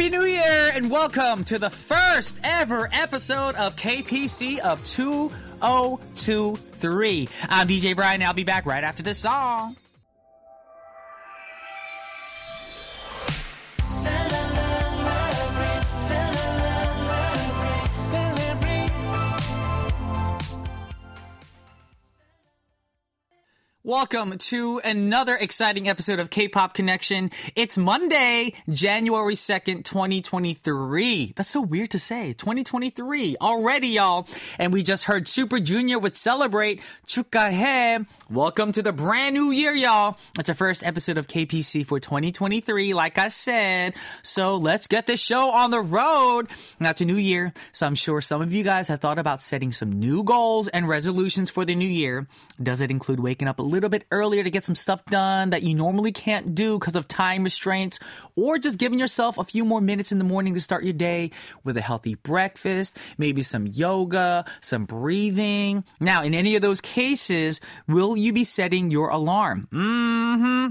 Happy New Year and welcome to the first ever episode of KPC of 2023. I'm DJ Brian. I'll be back right after this song. Welcome to another exciting episode of K-Pop Connection. It's Monday, January 2nd, 2023. That's so weird to say. 2023 already, y'all. And we just heard Super Junior with Celebrate Chukahe. Welcome to the brand new year, y'all. It's our first episode of KPC for 2023, like I said. So let's get this show on the road. Now it's a new year, so I'm sure some of you guys have thought about setting some new goals and resolutions for the new year. Does it include waking up a little bit earlier to get some stuff done that you normally can't do because of time restraints, or just giving yourself a few more minutes in the morning to start your day with a healthy breakfast, maybe some yoga, some breathing. Now, in any of those cases, will you be setting your alarm? Mm-hmm.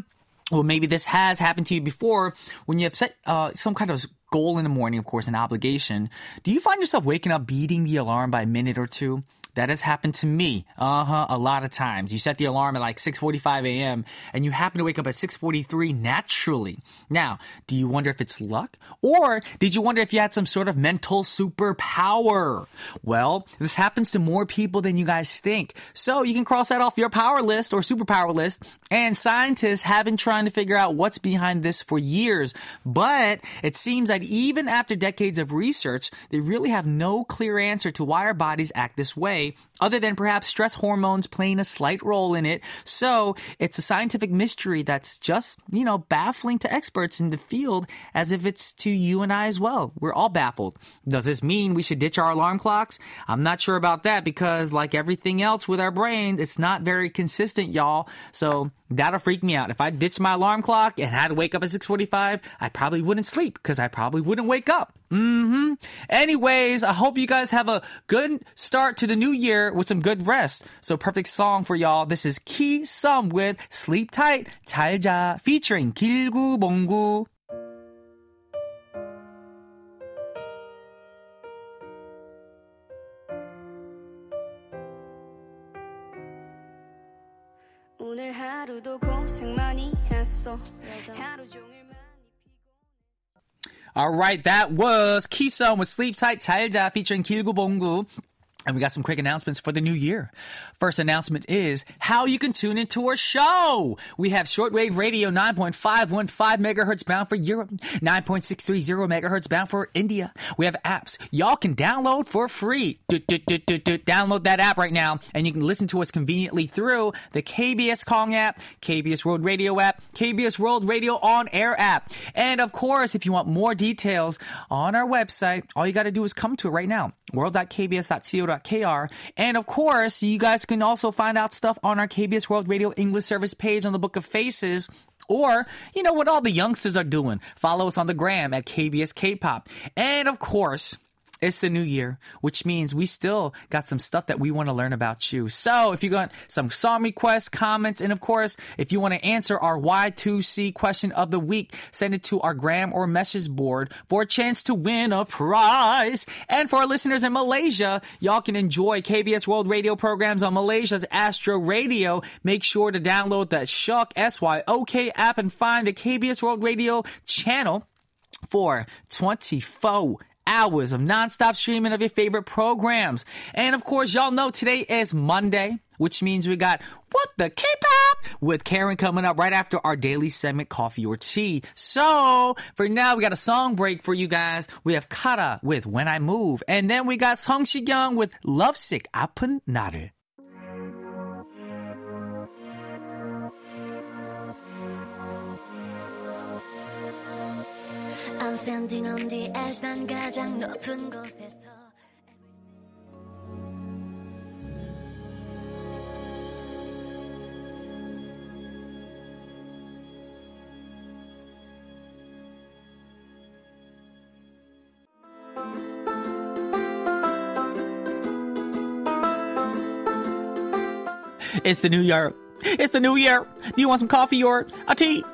Well, maybe this has happened to you before when you have set uh, some kind of goal in the morning, of course, an obligation. Do you find yourself waking up beating the alarm by a minute or two? That has happened to me. Uh-huh, a lot of times. You set the alarm at like 6:45 a.m. and you happen to wake up at 6:43 naturally. Now, do you wonder if it's luck or did you wonder if you had some sort of mental superpower? Well, this happens to more people than you guys think. So, you can cross that off your power list or superpower list. And scientists have been trying to figure out what's behind this for years, but it seems that even after decades of research, they really have no clear answer to why our bodies act this way other than perhaps stress hormones playing a slight role in it. So it's a scientific mystery that's just, you know, baffling to experts in the field as if it's to you and I as well. We're all baffled. Does this mean we should ditch our alarm clocks? I'm not sure about that because like everything else with our brains, it's not very consistent, y'all. So that'll freak me out. If I ditched my alarm clock and had to wake up at 6:45, I probably wouldn't sleep because I probably wouldn't wake up. Mm-hmm. Anyways, I hope you guys have a good start to the new year with some good rest. So perfect song for y'all. This is Kisum with Sleep Tight, 잘자 featuring 길구봉구. 오늘 하루 종일 Alright, that was Kisum. with Sleep Tight, 잘자 featuring 길구봉구. And we got some quick announcements for the new year. First announcement is how you can tune into our show. We have shortwave radio 9.515 megahertz bound for Europe, 9.630 megahertz bound for India. We have apps y'all can download for free. Do, do, do, do, do. Download that app right now and you can listen to us conveniently through the KBS Kong app, KBS World Radio app, KBS World Radio On Air app. And of course, if you want more details on our website, all you got to do is come to it right now. world.kbs.co.kr. And of course, you guys can also find out stuff on our KBS World Radio English service page on the Book of Faces. Or, you know, what all the youngsters are doing. Follow us on the gram at KBS K-pop. And of course, it's the new year, which means we still got some stuff that we want to learn about you. So if you got some song requests, comments, and of course, if you want to answer our Y2C question of the week, send it to our gram or message board for a chance to win a prize. And for our listeners in Malaysia, y'all can enjoy KBS World Radio programs on Malaysia's Astro Radio. Make sure to download the Syok S-Y-O-K app and find the KBS World Radio channel for 24 hours of nonstop streaming of your favorite programs. And of course, y'all know today is Monday, which means we got What the K-pop with Karen coming up right after our daily segment, Coffee or Tea. So for now, we got a song break for you guys. We have Kara with When I Move. And then we got Song Shigyung with Lovesick, 아픈 나를. I'm standing on the edge 난 가장 높은 곳에서 It's the new year. It's the new year. Do you want some coffee or a tea?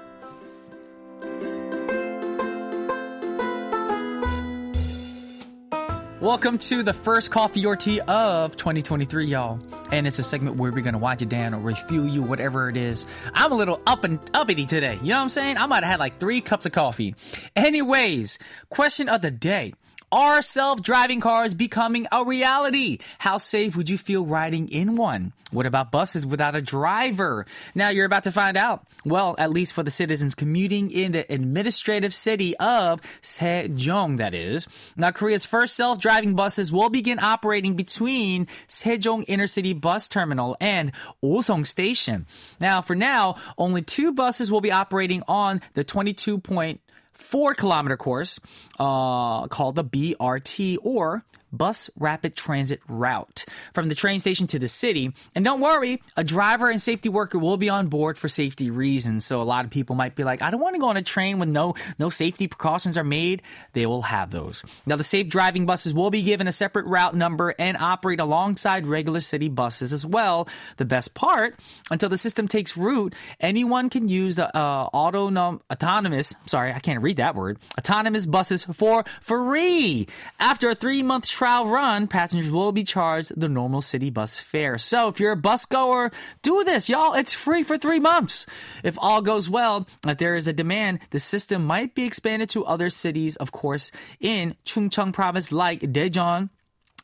Welcome to the first coffee or tea of 2023, y'all. And it's a segment where we're gonna wind you down or refuel you, whatever it is. I'm a little up and uppity today. You know what I'm saying? I might have had like three cups of coffee. Anyways, question of the day. Are self-driving cars becoming a reality? How safe would you feel riding in one? What about buses without a driver? Now you're about to find out. Well, at least for the citizens commuting in the administrative city of Sejong, that is. Now Korea's first self-driving buses will begin operating between Sejong Intercity Bus Terminal and Osong Station. Now, for now, only two buses will be operating on the 22 point four kilometer course uh, called the BRT or Bus Rapid Transit Route from the train station to the city. And don't worry, a driver and safety worker will be on board for safety reasons. So a lot of people might be like, I don't want to go on a train when no no safety precautions are made. They will have those. Now the safe driving buses will be given a separate route number and operate alongside regular city buses as well. The best part, until the system takes root, anyone can use the uh, autonom- autonomous, sorry, I can't read that word, autonomous buses for free. After a three month trial run, passengers will be charged the normal city bus fare. So if you're a bus goer, do this, y'all. It's free for three months. If all goes well, if there is a demand, the system might be expanded to other cities, of course, in Chungcheong province like Daejeon,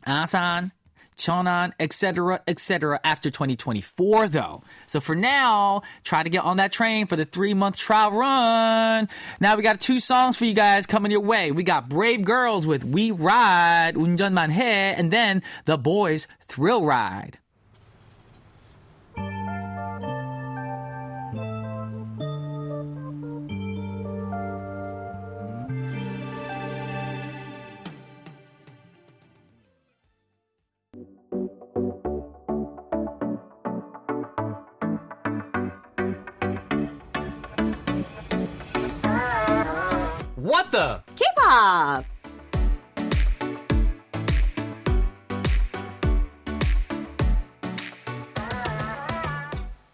Asan, Cheonan, etc., etc. after 2024, though. So for now, try to get on that train for the three month trial run. Now we got two songs for you guys coming your way. We got Brave Girls with We Ride, 운전만 and then The Boyz Thrill Ride. What the? K-pop.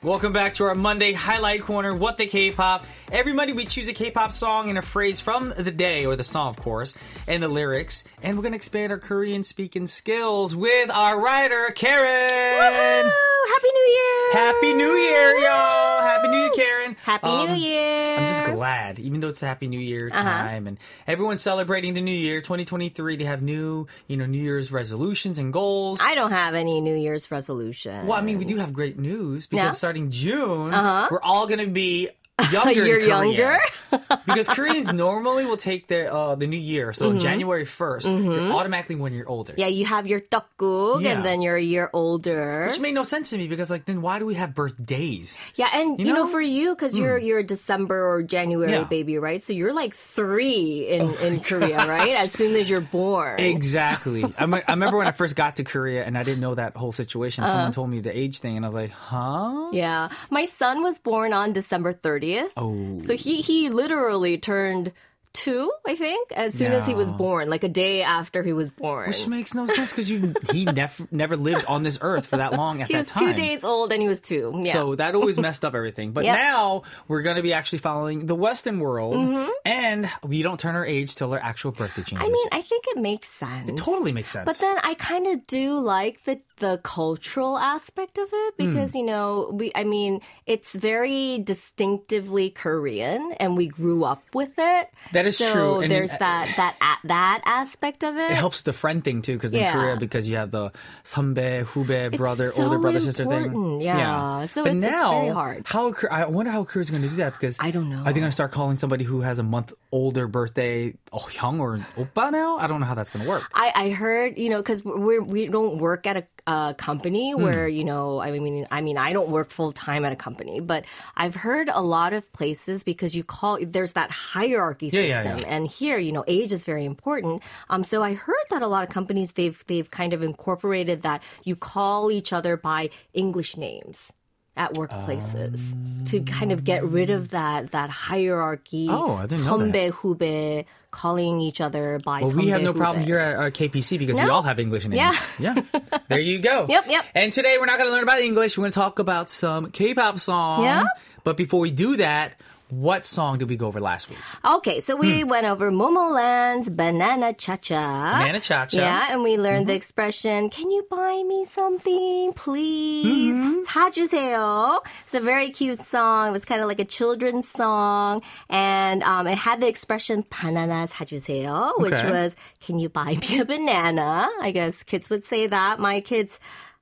Welcome back to our Monday highlight corner. What the K-pop? Every Monday we choose a K-pop song and a phrase from the day or the song, of course, and the lyrics. And we're gonna expand our Korean speaking skills with our writer Karen. Woohoo! Happy New Year! Happy New Year, y'all! Happy New Year, Karen. Happy Um, New Year! I'm just glad, even though it's a Happy New Year time and everyone's celebrating the New Year, 2023. They have new, you know, New Year's resolutions and goals. I don't have any New Year's resolution. well, I mean, we do have great news because starting June, we're all going to be younger. You're younger? because Koreans normally will take their uh, the New Year, so January 1st, you're automatically one year older. Mm-hmm. Yeah, you have your 떡국 Yeah. and then you're a year older. Which made no sense to me because, like, then why do we have birthdays? yeah, and You you know, know? for you, because you're you're a December or January Yeah. baby, right? So you're like three in, in Korea, right? As soon as you're born. Exactly. I, me- I remember when I first got to Korea and I didn't know that whole situation. Uh-huh. Someone told me the age thing, and I was like, huh? Yeah. My son was born on December 30th. Oh. So he he literally turned two, I think, as soon as he was born, like a day after he was born. Which makes no sense because you he never never lived on this earth for that long at he that was time. two days old and he was two. Yeah. So that always messed up everything. But Yep. now we're going to be actually following the Western world, Mm-hmm. and we don't turn our age till our actual birthday changes. I mean, I think it makes sense. it totally makes sense. But then I kind of do like the the cultural aspect of it because you know we I mean it's very distinctively Korean and we grew up with it. That is so true. And there's uh, that that that aspect of it. It helps the friend thing too, because in yeah. Korea, because you have the sunbae, hube, brother, so older brother, important. sister thing. Yeah. yeah. So but it's, now, it's very hard. How I wonder how Korea's going to do that because I don't know. I think I start calling somebody who has a month older birthday oh, young or oppa now. I don't know how that's going to work. I, I heard you know because we we don't work at a company hmm. where you know I mean I mean I don't work full time at a company, but I've heard a lot of places because you call there's that hierarchy. Yeah, system. Yeah. And here, you know, age is very important. Um, so I heard that a lot of companies they've they've kind of incorporated that you call each other by English names at workplaces um, to kind of get rid of that that hierarchy. Oh, I didn't know that. hube calling each other by. Well, we have no problem here at uh, our KPC because no? we all have English names. Yeah, yeah. There you go. yep, yep. And today we're not going to learn about English. We're going to talk about some K-pop song. Yeah. But before we do that, what song did we go over last week? Okay, so we hmm. went over Momoland's Banana Cha Cha. Banana Cha Cha. Yeah, and we learned mm-hmm. the expression, can you buy me something, please? Mm-hmm. 사주세요. It's a very cute song. It was kind of like a children's song. And um, it had the expression, banana 사주세요, which okay. was, can you buy me a banana? I guess kids would say that. My kids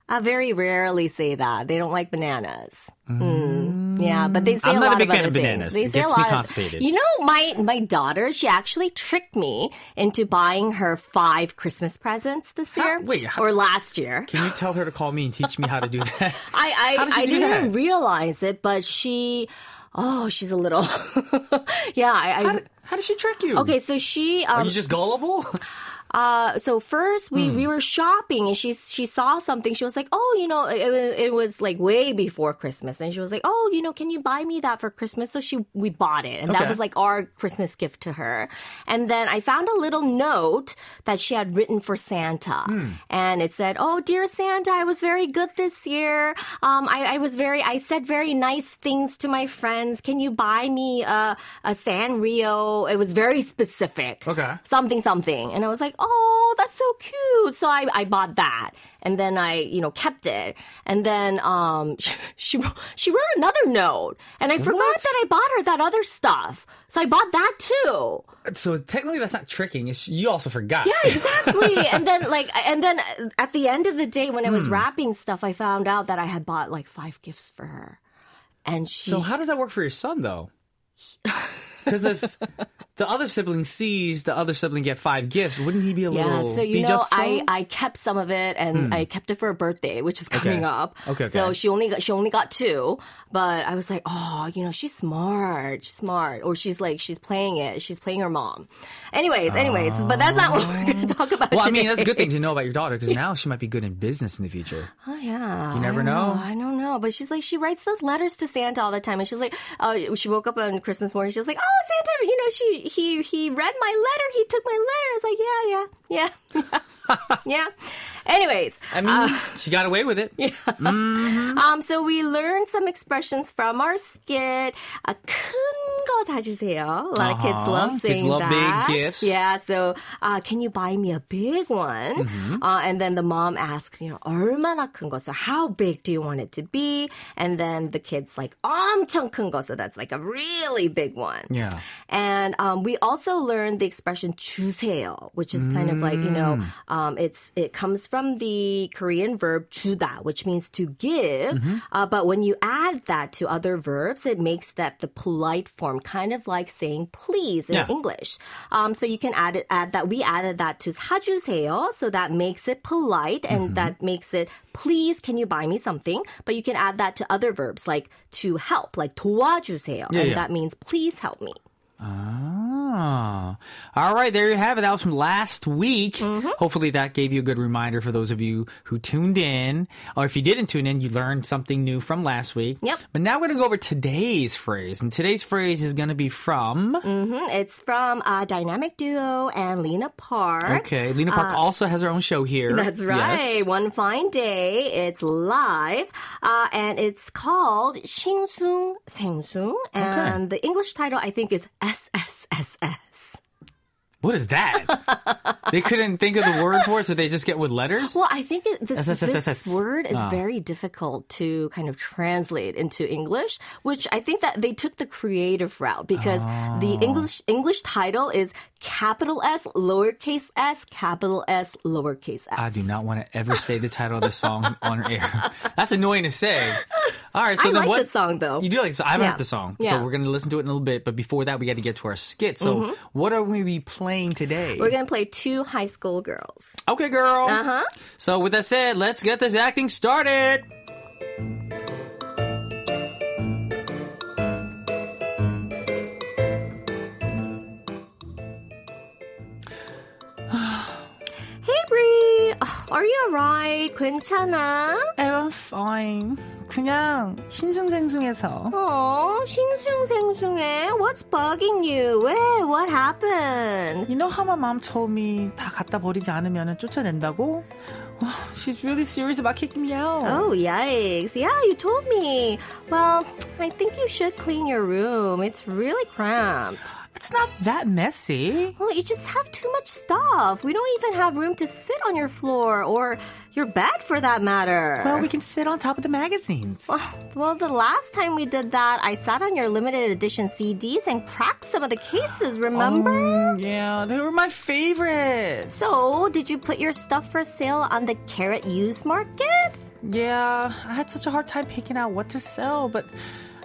uh, very rarely say that. They don't like bananas. Hmm. Mm. Mm. Yeah, but they say I'm a not a lot big of fan of things. bananas. They It say a gets me lot of- constipated. you know, my my daughter, she actually tricked me into buying her five Christmas presents this How- year, wait, how- or last year. Can you tell her to call me and teach me how to do that? I I, did I didn't that? realize it, but she, oh, she's a little, yeah. I, I How, did, how does she trick you? okay, so she Are um, you just gullible? Uh, so first we, Hmm. we were shopping and she she saw something. She was like, oh, you know, it, it was like way before Christmas, and she was like, oh, you know, can you buy me that for Christmas? So she we bought it, and Okay. that was like our Christmas gift to her. And then I found a little note that she had written for Santa, Hmm. and it said, oh, dear Santa, I was very good this year. Um, I, I was very, I said very nice things to my friends. Can you buy me a a Sanrio? It was very specific Okay. something something and i was like oh that's so cute so i, I bought that and then i you know kept it and then um she she wrote, she wrote another note and i forgot What? that i bought her that other stuff so i bought that too so technically that's not tricking. It's, you also forgot. yeah exactly and then like and then at the end of the day when i Hmm. was wrapping stuff i found out that i had bought like five gifts for her and she So how does that work for your son though? Because if the other sibling sees the other sibling get five gifts, wouldn't he be a Yeah, little? so you know, so? I, I kept some of it and I kept it for her birthday, which is coming Okay. up. Okay, okay, So she only got she only got two, but I was like, oh, you know, she's smart, she's smart, or she's like she's playing it, she's playing her mom. Anyways, anyways, but that's not what we're going to talk about. well, I mean, that's a good thing to know about your daughter because now she might be good in business in the future. Oh yeah, You never I know. I don't know, but she's like she writes those letters to Santa all the time, and she's like, uh, she woke up on Christmas morning, she was like, oh Santa, you know, she he he read my letter, he took my letter. I was like, yeah, yeah, yeah, yeah. Anyways, I mean, she got away with it. um, so we learned some expressions from our skit. 아, 큰거 사주세요. A lot of kids Uh-huh. love Kids saying love big that. gifts. Yeah. So, uh, can you buy me a big one? Mm-hmm. Uh, and then the mom asks, you know, 얼마나 큰 거? So how big do you want it to be? And then the kid's like, 엄청 큰 거. So that's like a really big one. Yeah. And um, we also learned the expression 주세요, which is kind of like you know, Mm. um, it's it comes from the Korean verb 주다, which means to give. Mm-hmm. Uh, but when you add that to other verbs, it makes that the polite form, kind of like saying please in Yeah. English. Um, so you can add it, add that. We added that to 사주세요, so that makes it polite and Mm-hmm. that makes it please. Can you buy me something? But you can add that to other verbs like to help, like 도와주세요, Yeah, and yeah. that means please help me. Ah. All right, there you have it. That was from last week. Mm-hmm. Hopefully that gave you a good reminder for those of you who tuned in. Or if you didn't tune in, you learned something new from last week. Yep. But now we're going to go over today's phrase. And today's phrase is going to be from. Mm-hmm. It's from uh, Dynamic Duo and Lena Park. Okay. Lena Park uh, also has her own show here. That's right. Yes. One fine day. It's live. Uh, and it's called Shingsung Sengsung. And okay. the English title, I think, is SSSS. What is that? they couldn't think of the word for it, so they just get with letters? Well, I think it, this, this word is Ah. very difficult to kind of translate into English, which I think that they took the creative route because Ah. the English English title is capital S, lowercase s, capital S, lowercase s. I do not want to ever say the title of the song on air. That's annoying to say. All right, so I then like what? the song though. You do like I Yeah. heard the song, Yeah. so we're gonna listen to it in a little bit. But before that, we got to get to our skit. So, what are we gonna be playing today? We're gonna play two high school girls. okay, girl. Uh huh. So, with that said, let's get this acting started. Oh, are you alright? 괜찮아? I'm fine. 그냥 싱숭생숭해서. 어, oh, 싱숭생숭해. What's bugging you? 왜? What happened? You know how my mom told me 다 갖다 버리지 않으면 쫓아낸다고? Oh, she's really serious about kicking me out. Oh, yikes. Yeah, you told me. Well, I think you should clean your room. It's really cramped. It's not that messy. Well, you just have too much stuff. We don't even have room to sit on your floor or your bed for that matter. Well, we can sit on top of the magazines. Well, the last time we did that, I sat on your limited edition CDs and cracked some of the cases, remember? Mm, yeah, they were my favorites. So, did you put your stuff for sale on the Carrot Used Market? Yeah, I had such a hard time picking out what to sell, but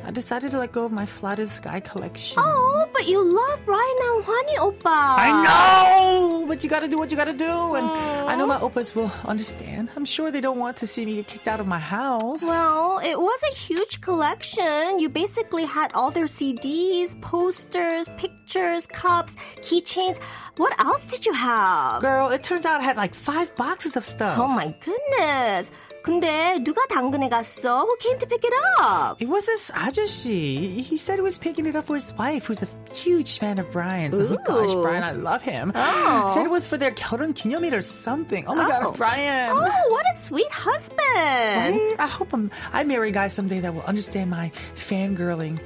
I decided to let go of my Fly to the Sky collection. Oh, but you love Brian and Hwanhee Oppa. I know, but you gotta do what you gotta do, and I know my oppas will understand. I'm sure they don't want to see me get kicked out of my house. Well, it was a huge collection. You basically had all their CDs, posters, pictures, cups, keychains. What else did you have? Girl, it turns out I had like five boxes of stuff. Oh my goodness. 근데 누가 당근에 갔어? Who came to pick it up? It was this 아저씨. He said he was picking it up for his wife, who's a huge fan of Brian's. Oh gosh, Ooh. Brian, I love him. Oh. Said it was for their 결혼 기념일 or something. Oh my Oh. god, Brian. Oh, what a sweet husband. Right? I hope I'm, I marry a guy someday that will understand my fangirling.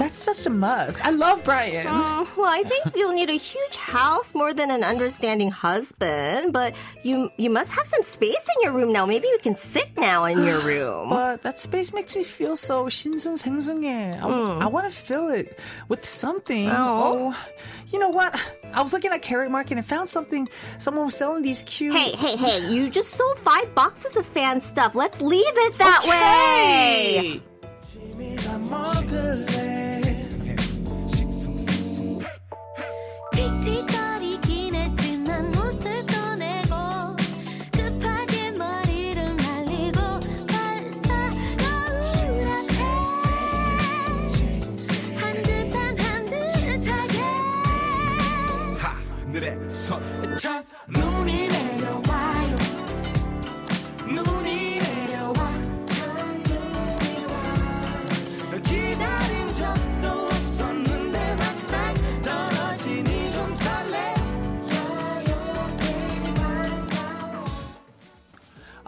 That's such a must. I love Brian. Mm, well, I think you'll need a huge house more than an understanding husband, but you you must have some space in your room now. Maybe you can Sit now in your room. but that space makes me feel so 싱숭 생숭해. I, mm. I want to fill it with something. Oh. oh. you know what? I was looking at Carrot Market and found something. Someone was selling these cute. Hey, hey, hey! You just sold five boxes of fan stuff. Let's leave it that okay. way.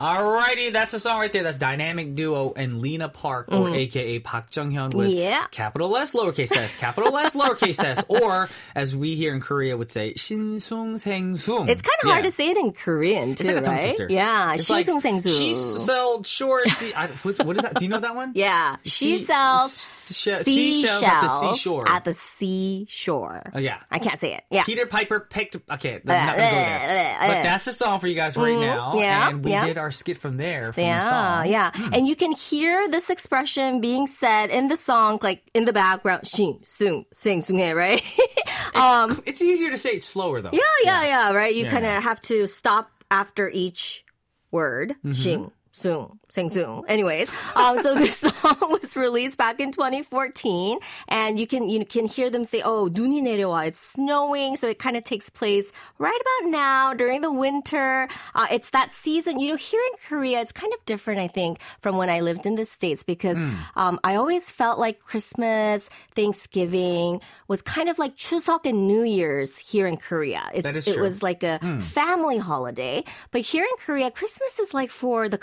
Alrighty, that's the song right there. That's Dynamic Duo and Lena Park, or mm-hmm. aka Park Jung Hyun, with yeah. capital S, lowercase s, capital S, lowercase s, or as we here in Korea would say, Shinsung Sengsung. It's kind of yeah. hard to say it in Korean, too, like right? Yeah, it's Shinsung like, Sengsung. She sells short. She, I, what, what is that? Do you know that one? Yeah, she, she sells seashells at the seashore. At the seashore. Oh, yeah. I can't say it. Yeah. Peter Piper picked. Okay, uh, not gonna go there. But that's the song for you guys right mm, now. Yeah. And we yeah. did our skit from there. From yeah, the yeah. Hmm. And you can hear this expression being said in the song, like in the background. Sing, sing, sing, sing, right? it's, um, it's easier to say it's slower though. Yeah, yeah, yeah. yeah right. You yeah, kind of yeah. have to stop after each word. Mm-hmm. Sung, 생숭. Anyways, um, so this song was released back in 2014, and you can you can hear them say, "Oh, 눈이 내려와." It's snowing, so it kind of takes place right about now during the winter. Uh, it's that season. You know, here in Korea, it's kind of different, I think, from when I lived in the states because Hmm. um, I always felt like Christmas, Thanksgiving was kind of like Chuseok and New Year's here in Korea. It's, That is it true. was like a family holiday, but here in Korea, Christmas is like for the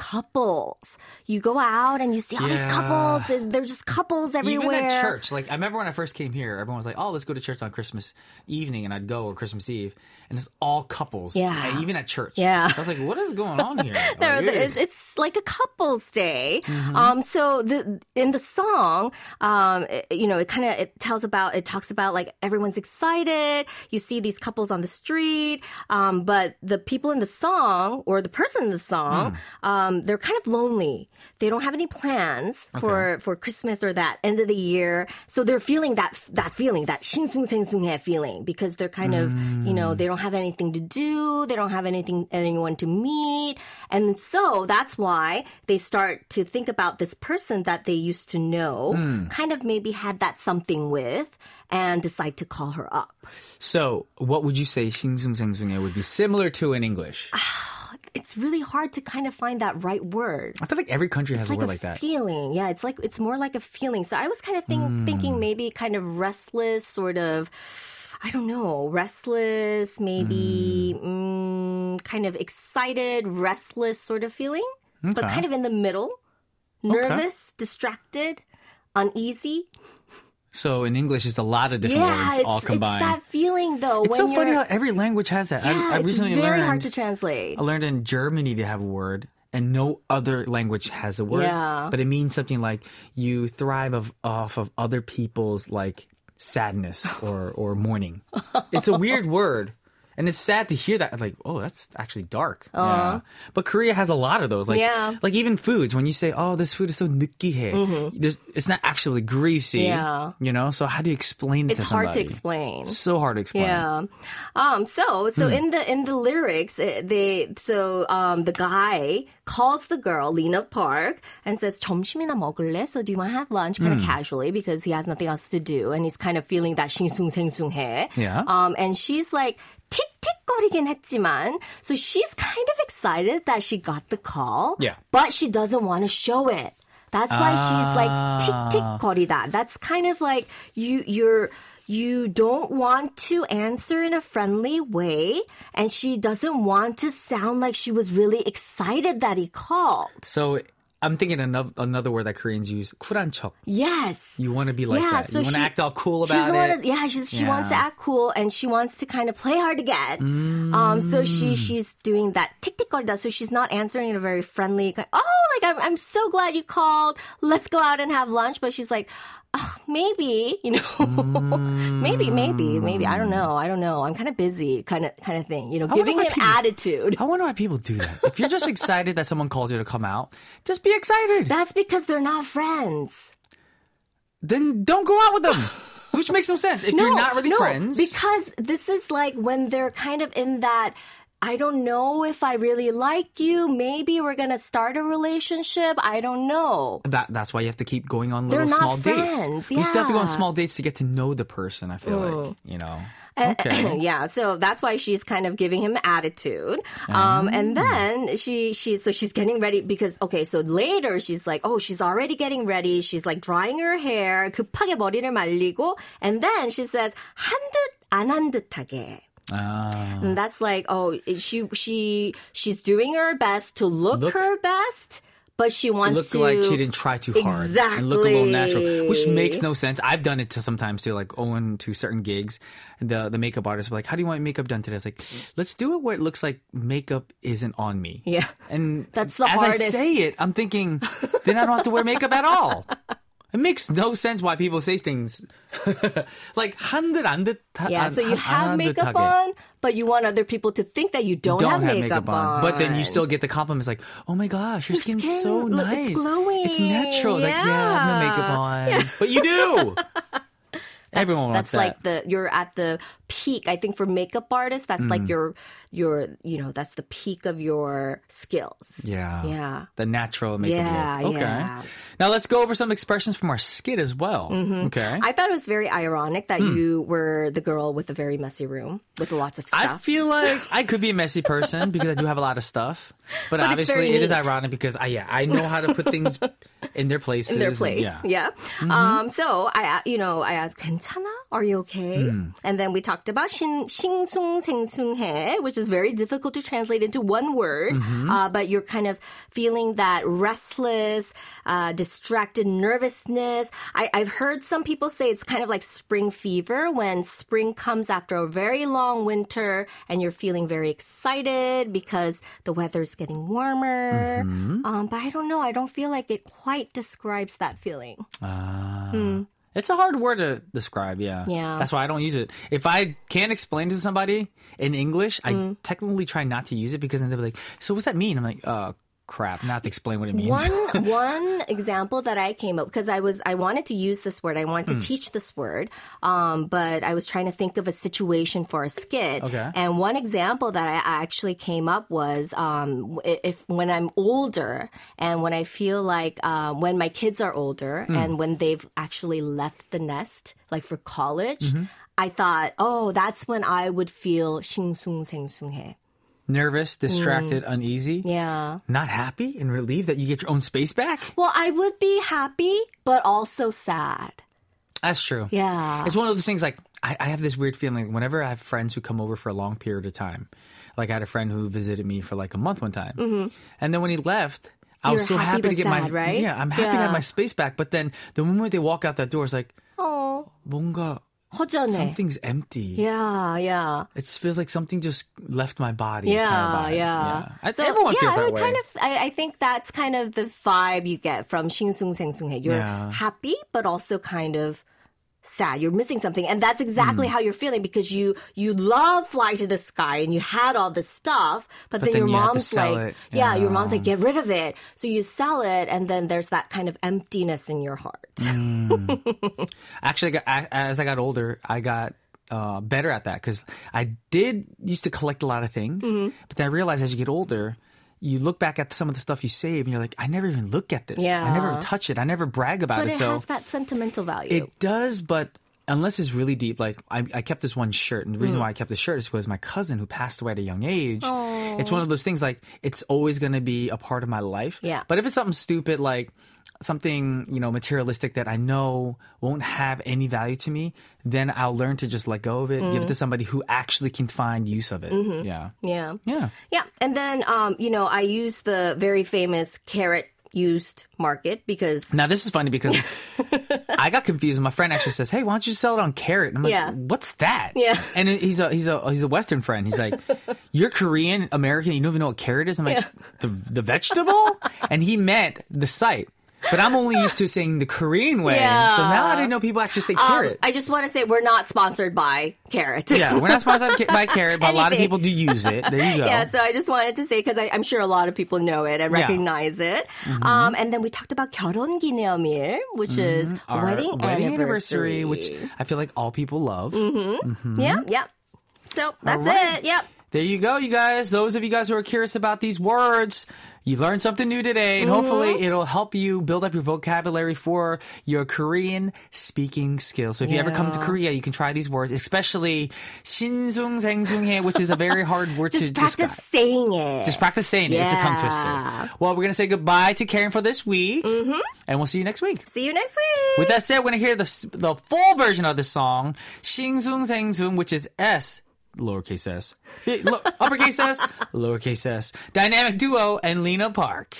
couples. You go out and you see all Yeah. these couples. There's, they're just couples everywhere. Even at church, like I remember when I first came here, everyone was like, "Oh, let's go to church on Christmas evening," and I'd go or Christmas Eve, and it's all couples. Yeah. even at church. Yeah. I was like, "What is going on here?" There, ew. is, it's like a couple's day. Mm-hmm. Um, so the in the song, um, it- you know, it kind of it tells about it talks about like everyone's excited. You see these couples on the street, um, but the people in the song or the person in the song, Hmm. um, they're kind of lonely lonely. They don't have any plans okay. for for Christmas or that end of the year. So they're feeling that that feeling, that shinsunsengsunghe feeling because they're kind mm. of, you know, they don't have anything to do, they don't have anything anyone to meet. And so that's why they start to think about this person that they used to know, mm. kind of maybe had that something with and decide to call her up. So, what would you say shinsunsengsunghe would be similar to in English? it's really hard to kind of find that right word. I feel like every country has It's a like word a like that. feeling. Yeah, it's like it's more like a feeling. So I was kind of think, Hmm. thinking maybe kind of restless, sort of. I don't know, restless, maybe Hmm. mm, kind of excited, restless sort of feeling, but kind of in the middle, nervous, distracted, uneasy. So in English, it's a lot of different yeah, words it's, all it's combined. that feeling though. It's so funny you're- how every language has that. yeah, I, I it's recently very learned. hard to translate. I learned in Germany they have a word, and no other language has a word. Yeah. But it means something like you thrive of, off of other people's like sadness or or mourning. it's a weird word And it's sad to hear that. Like, oh, that's actually dark. Yeah. But Korea has a lot of those. Like, Yeah. like even foods. When you say, "Oh, this food is so 느끼해," there's it's not actually greasy. Mm-hmm. Yeah. You know. So how do you explain it It's to somebody? hard to explain. So hard to explain. Yeah. Um. So so Hmm. in the in the lyrics, eh, they so um the guy calls the girl Lena Park and says 점심이나 먹을래? So do you want to have lunch? Kind Hmm. of casually because he has nothing else to do and he's kind of feeling that 싱숭생숭해. Yeah. Um. And she's like. 틱틱거리긴 했지만, so she's kind of excited that she got the call. Yeah. But she doesn't want to show it. That's why she's like 틱틱거리다. That's kind of like you you're you don't want to answer in a friendly way and she doesn't want to sound like she was really excited that he called. So I'm thinking another another word that Koreans use, 쿨한 척. Yes. You want to be like yeah, that. so you want to she- act all cool she about doesn't it. wanna- yeah, she's, she Yeah. wants to act cool and she wants to kind of play hard to get. Um, so Mm. she she's doing that 틱틱거리다. So she's not answering in a very friendly kind. Oh, like I'm I'm so glad you called. Let's go out and have lunch. But she's like. "Ah, maybe you know, maybe, maybe, maybe. I don't know. I don't know. I'm kind of busy, kind of, kind of thing. You know, I giving him people- attitude. I wonder why people do that. If you're just excited that someone called you to come out, just be excited. That's because they're not friends. then don't go out with them. Which makes no sense. If you're not really no, friends. Because this is like when they're kind of in that. I don't know if I really like you. Maybe we're gonna start a relationship. I don't know. that, that's why you have to keep going on They're little not small dates. friends, You still have to go on yeah. small dates to get to know the person, I feel like. You know. Okay. yeah, so that's why she's kind of giving him attitude. Um, and Ah. then she she so she's getting ready because okay, so later she's like, oh, she's already getting ready. She's like drying her hair, 급하게 머리를 말리고, and then she says 한 듯 안 한 듯하게. Ah. And that's like, oh, she she she's doing her best to look, Look- her best, but she wants look to look like she didn't try too hard and look a little natural, which makes no sense. I've done it to sometimes too, like Owen to certain gigs. The the makeup artist will be like, "How do you want your makeup done today?" It's like, let's do it where it looks like makeup isn't on me. Yeah. and That's the as hardest. I say it, I'm thinking, then I don't have to wear makeup at all. It makes no sense why people say things like 한듯 안듯. Yeah, so you have makeup on, but you want other people to think that you don't, don't have, makeup, on. But then you still get the compliments like, "Oh my gosh, your, Your skin's skin, so look, nice. it's glowing. It's natural." It's like, yeah, I have no makeup Yeah. on, but you do. Everyone wants that's like that. the you're at the peak. I think for makeup artists, that's Mm. like your your you know that's the peak of your skills. yeah, Yeah. the natural makeup Yeah, look. Okay, yeah. now let's go over some expressions from our skit as well. Mm-hmm. Okay, I thought it was very ironic that Hmm. you were the girl with a very messy room with lots of I stuff. feel like I could be a messy person because I do have a lot of stuff. But, But it's obviously, very it is neat. ironic because I yeah I know how to put things in their places. in their and- place. yeah. Yeah. Mm-hmm. Um, so I, you know, I asked, 괜찮아? Are you okay? Hmm. And then we talked about 신, 싱숭생숭해, which is very difficult to translate into one word. Mm-hmm. Uh, but you're kind of feeling that restless, uh, distracted nervousness. I, I've heard some people say it's kind of like spring fever when spring comes after a very long winter and you're feeling very excited because the weather's getting warmer. Mm-hmm. Um, but I don't know. I don't feel like it quite describes that feeling. It's a hard word to describe, yeah. Yeah. That's why I don't use it. If I can't explain to somebody in English, I Mm. technically try not to use it because then they'll be like, so what's that mean? I'm like, uh, crap, not to explain what it means. One one example that I came up because I was I wanted to use this word. I wanted Hmm. to teach this word, um, but I was trying to think of a situation for a skit. Okay. And one example that I actually came up was um, if when I'm older and when I feel like um, when my kids are older Hmm. and when they've actually left the nest, like for college. Mm-hmm. I thought, oh, that's when I would feel 싱숭생숭해. nervous, distracted, uneasy, Yeah. not happy and relieved that you get your own space back. Well, I would be happy, but also sad. That's true. Yeah. It's one of those things like I, I have this weird feeling whenever I have friends who come over for a long period of time. Like I had a friend who visited me for like a month one time. And then when he left, I was Mm-hmm. You're so happy happy, to get sad, my right? Yeah, I'm happy to have my space back. But then the moment they walk out that door, it's like Oh, 뭔가 허전해. something's empty. Yeah, yeah. It feels like something just left my body. Yeah, kind of vibe. yeah. I- So, everyone yeah, feels I that would way. kind of. I, I think that's kind of the vibe you get from 싱숭 생숭해. You're Yeah. happy, but also kind of sad. You're missing something, and that's exactly Hmm. how you're feeling because you you love fly to the sky and you had all this stuff, but, But then, then your you mom's like, it. yeah, your mom's like, get rid of it. So you sell it, and then there's that kind of emptiness in your heart. Mm. Actually, I got, I, as I got older, I got uh, better at that because I did used to collect a lot of things, Mm-hmm. but then I realized as you get older. You look back at some of the stuff you save, and you're like, "I never even look at this. I never Yeah. touch it. I never brag about But it." it so has that sentimental value. it does, but unless it's really deep, like I, I kept this one shirt, and the Mm. reason why I kept the shirt is because my cousin who passed away at a young age. It's one of those things like it's always going to be a part of my life. Yeah. But if it's something stupid like something you know materialistic that I know won't have any value to me, then I'll learn to just let go of it, Mm. give it to somebody who actually can find use of it. Mm-hmm. Yeah. yeah. Yeah. Yeah, and then um, you know, I use the very famous carrot used market because Now this is funny because I got confused. and My friend actually says, "Hey, why don't you sell it on Carrot?" And I'm like, Yeah. "What's that?" Yeah. and he's a he's a he's a Western friend. He's like, "You're Korean American. You don't even know what carrot is." I'm like, Yeah. "The the vegetable?" and he meant the site. But I'm only used to saying the Korean way. Yeah. So now I didn't know people actually say um, carrot. I just want to say we're not sponsored by carrot. yeah, we're not sponsored by carrot, but a lot of Anything. people do use it. There you go. Yeah, so I just wanted to say because I'm sure a lot of people know it and Yeah. Mm-hmm. recognize it. Um, and then we talked about 결혼기념일, which is Our wedding, anniversary, which I feel like all people love. yeah, yeah. So that's right. it. Yep. there you go, you guys. Those of you guys who are curious about these words, you learned something new today, and mm-hmm. hopefully it'll help you build up your vocabulary for your Korean speaking skills. So if yeah. you ever come to Korea, you can try these words, especially 싱숭 which is a very hard word Just to practice saying it. Just practice saying yeah. it. It's a tongue twister. Well, we're gonna say goodbye to Karen for this week, mm-hmm. and we'll see you next week. See you next week. With that said, we're gonna hear the the full version of the song 싱숭 which is S lowercase s, uppercase s, lowercase s. Dynamic duo and Lena Park.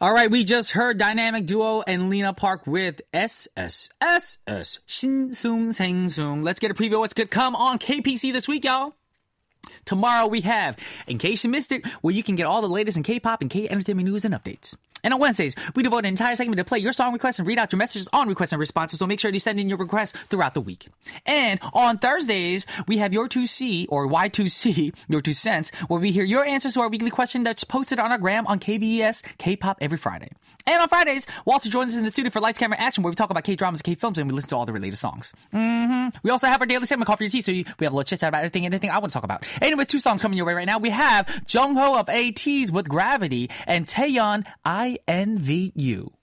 All right, we just heard Dynamic Duo and Lena Park with SSSS, Shin Sung Sang Sung. Let's get a preview of what's good come on KPC this week, y'all. Tomorrow we have In Case You Missed It, where you can get all the latest in K-pop and K-entertainment news and updates. And on Wednesdays, we devote an entire segment to play your song requests and read out your messages on requests and responses, so make sure to send in your requests throughout the week. And on Thursdays, we have your 2C, or Y2C, your 2 cents, where we hear your answers to our weekly question that's posted on our gram on KBS K-pop every Friday. And on Fridays, Walter joins us in the studio for Lights, Camera, Action, where we talk about K-dramas and K-films, and we listen to all the related songs. hmm We also have our daily segment, Coffee or Tea, so we have a little chit-chat about everything, anything I want to talk about. Anyways, two songs coming your way right now. We have Jung Ho of ATEEZ with Gravity, and Taeyeon, Falling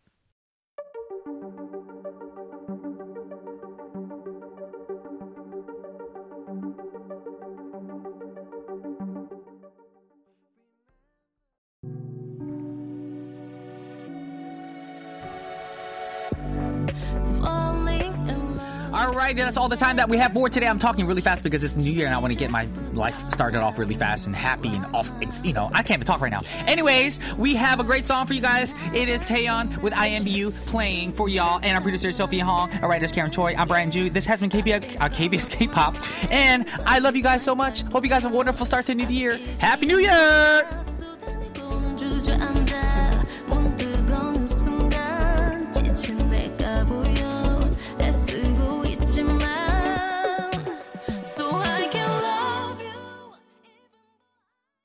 That's all the time that we have for today. I'm talking really fast because it's New Year and I want to get my life started off really fast and happy and off. you know, I can't even talk right now. Anyways, we have a great song for you guys. It is Taeyeon with INVU playing for y'all. And our producer is Sophie Hong. Our writer is Karen Choi. I'm Brian Joo. This has been KBS, uh, KBS K-pop. And I love you guys so much. Hope you guys have a wonderful start to New Year. Happy New Year!